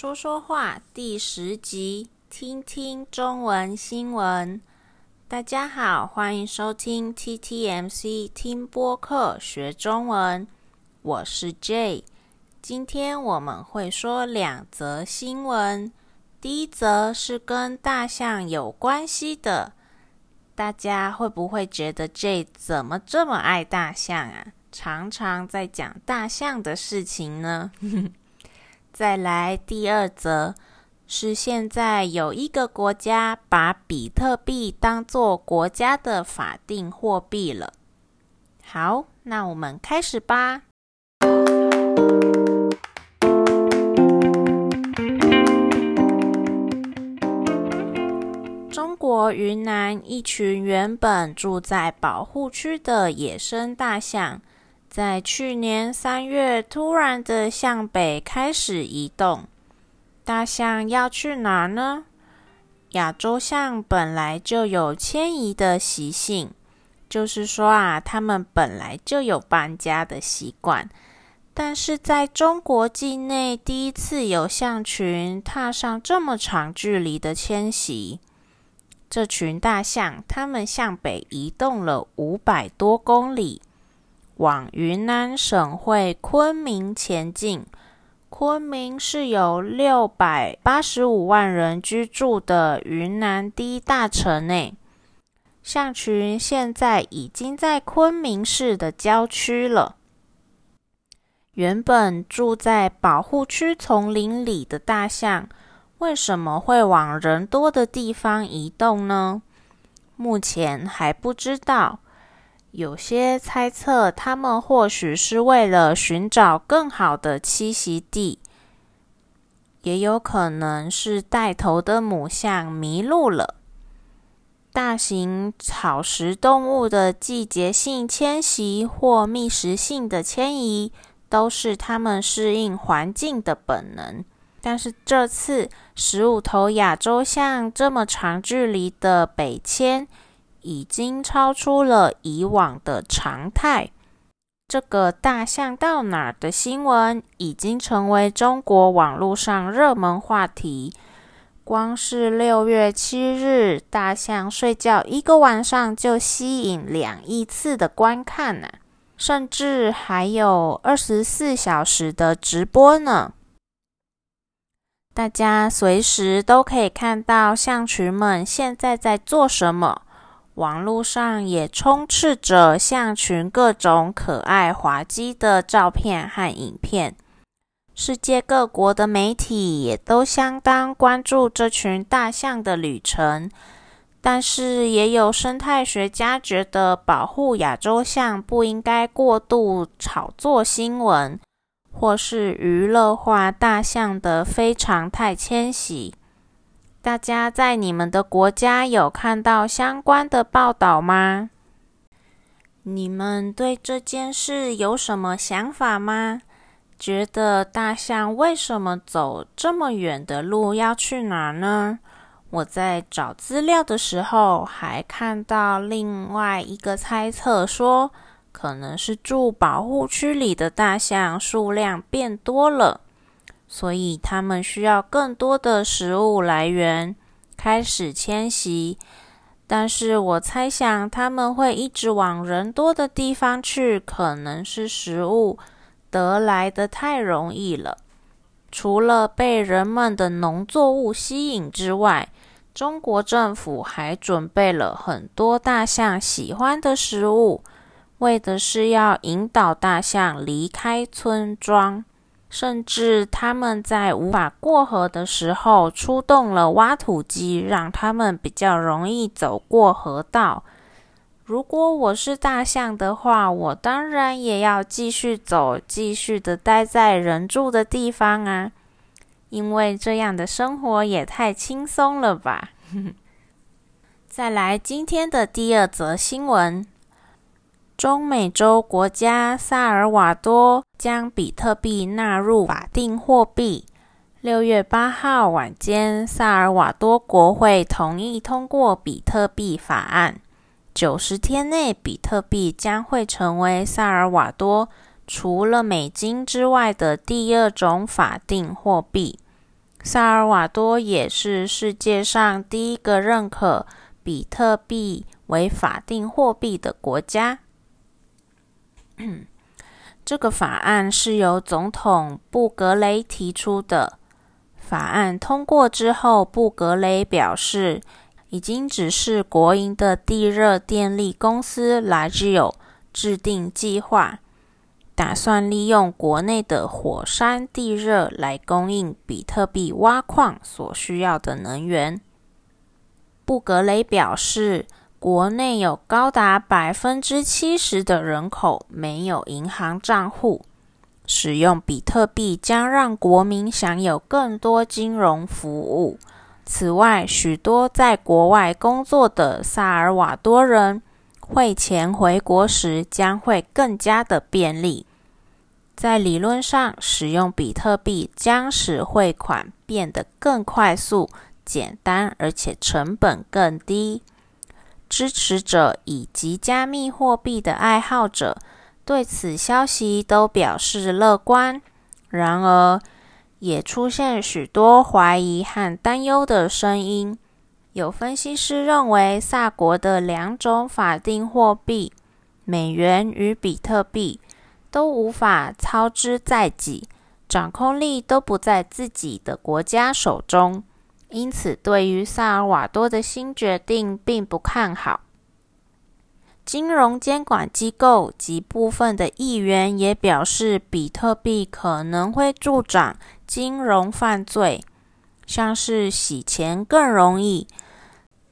说说话第十集，听听中文新闻。大家好，欢迎收听 TTMC 听播客学中文，我是 J，。今天我们会说两则新闻，第一则是跟大象有关系的。大家会不会觉得 J 怎么这么爱大象啊？常常在讲大象的事情呢？再来第二则，是现在有一个国家把比特币当作国家的法定货币了。好，那我们开始吧。中国云南一群原本住在保护区的野生大象。在去年三月，突然的向北开始移动。大象要去哪儿呢？亚洲象本来就有迁移的习性，就是说啊，它们本来就有搬家的习惯。但是在中国境内，第一次有象群踏上这么长距离的迁徙。这群大象，它们向北移动了五百多公里。往云南省会昆明前进。昆明是有六百八十五万人居住的云南第一大城内。象群现在已经在昆明市的郊区了。原本住在保护区丛林里的大象，为什么会往人多的地方移动呢？目前还不知道。有些猜测，他们或许是为了寻找更好的栖息地，也有可能是带头的母象迷路了。大型草食动物的季节性迁徙或觅食性的迁移，都是它们适应环境的本能。但是这次十五头亚洲象这么长距离的北迁，已经超出了以往的常态。这个大象到哪儿的新闻已经成为中国网络上热门话题。光是六月七日，大象睡觉一个晚上就吸引两亿次的观看呢，甚至还有二十四小时的直播呢。大家随时都可以看到象群们现在在做什么。网络上也充斥着象群各种可爱滑稽的照片和影片，世界各国的媒体也都相当关注这群大象的旅程。但是，也有生态学家觉得，保护亚洲象不应该过度炒作新闻，或是娱乐化大象的非常态迁徙。大家在你们的国家有看到相关的报道吗？你们对这件事有什么想法吗？觉得大象为什么走这么远的路要去哪呢？我在找资料的时候还看到另外一个猜测说，可能是住保护区里的大象数量变多了。所以，他们需要更多的食物来源，开始迁徙。但是我猜想，他们会一直往人多的地方去，可能是食物得来的太容易了。除了被人们的农作物吸引之外，中国政府还准备了很多大象喜欢的食物，为的是要引导大象离开村庄。甚至他们在无法过河的时候，出动了挖土机，让他们比较容易走过河道。如果我是大象的话，我当然也要继续走，继续的待在人住的地方啊，因为这样的生活也太轻松了吧。再来今天的第二则新闻。中美洲国家萨尔瓦多将比特币纳入法定货币。六月八号晚间，萨尔瓦多国会同意通过比特币法案。九十天内，比特币将会成为萨尔瓦多除了美金之外的第二种法定货币。萨尔瓦多也是世界上第一个认可比特币为法定货币的国家。这个法案是由总统布格雷提出的。法案通过之后，布格雷表示，已经指示国营的地热电力公司 LAGIO 制定计划。打算利用国内的火山地热来供应比特币挖矿所需要的能源。布格雷表示，国内有高达百分之七十的人口没有银行账户，使用比特币将让国民享有更多金融服务。此外，许多在国外工作的萨尔瓦多人汇钱回国时将会更加的便利。在理论上，使用比特币将使汇款变得更快速、简单，而且成本更低。支持者以及加密货币的爱好者对此消息都表示乐观。然而，也出现许多怀疑和担忧的声音。有分析师认为，萨国的两种法定货币——美元与比特币。都无法操之在己，掌控力都不在自己的国家手中，因此对于萨尔瓦多的新决定并不看好。金融监管机构及部分的议员也表示，比特币可能会助长金融犯罪，像是洗钱更容易。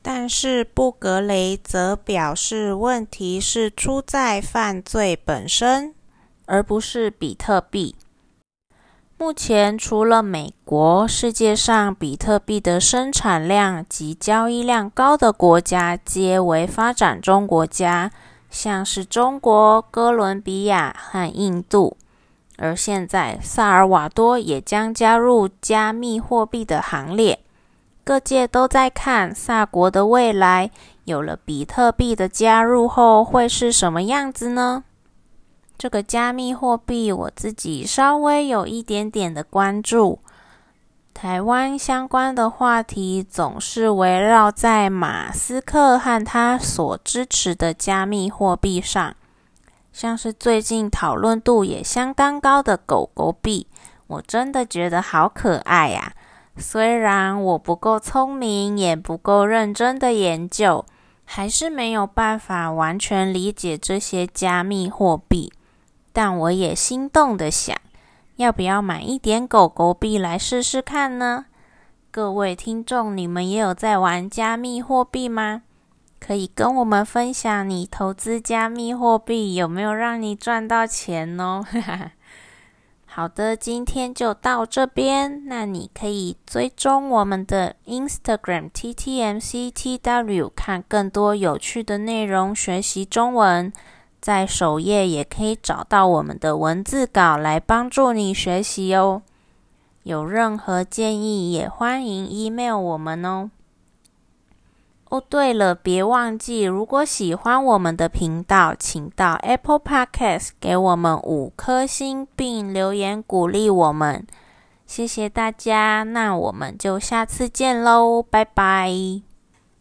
但是布格雷则表示，问题是出在犯罪本身。而不是比特币。目前，除了美国，世界上比特币的生产量及交易量高的国家皆为发展中国家，像是中国、哥伦比亚和印度。而现在，萨尔瓦多也将加入加密货币的行列。各界都在看萨国的未来，有了比特币的加入后，会是什么样子呢？这个加密货币，我自己稍微有一点点的关注。台湾相关的话题总是围绕在马斯克和他所支持的加密货币上，像是最近讨论度也相当高的狗狗币，我真的觉得好可爱呀！虽然我不够聪明，也不够认真的研究，还是没有办法完全理解这些加密货币。但我也心动的想，要不要买一点狗狗币来试试看呢？各位听众，你们也有在玩加密货币吗？可以跟我们分享你投资加密货币有没有让你赚到钱哦？好的，今天就到这边。那你可以追踪我们的 Instagram TTMCTW，看更多有趣的内容，学习中文。在首页也可以找到我们的文字稿来帮助你学习哦。有任何建议也欢迎 email 我们哦。哦，对了，别忘记，如果喜欢我们的频道，请到 Apple Podcast 给我们五颗星并留言鼓励我们。谢谢大家，那我们就下次见喽，拜拜。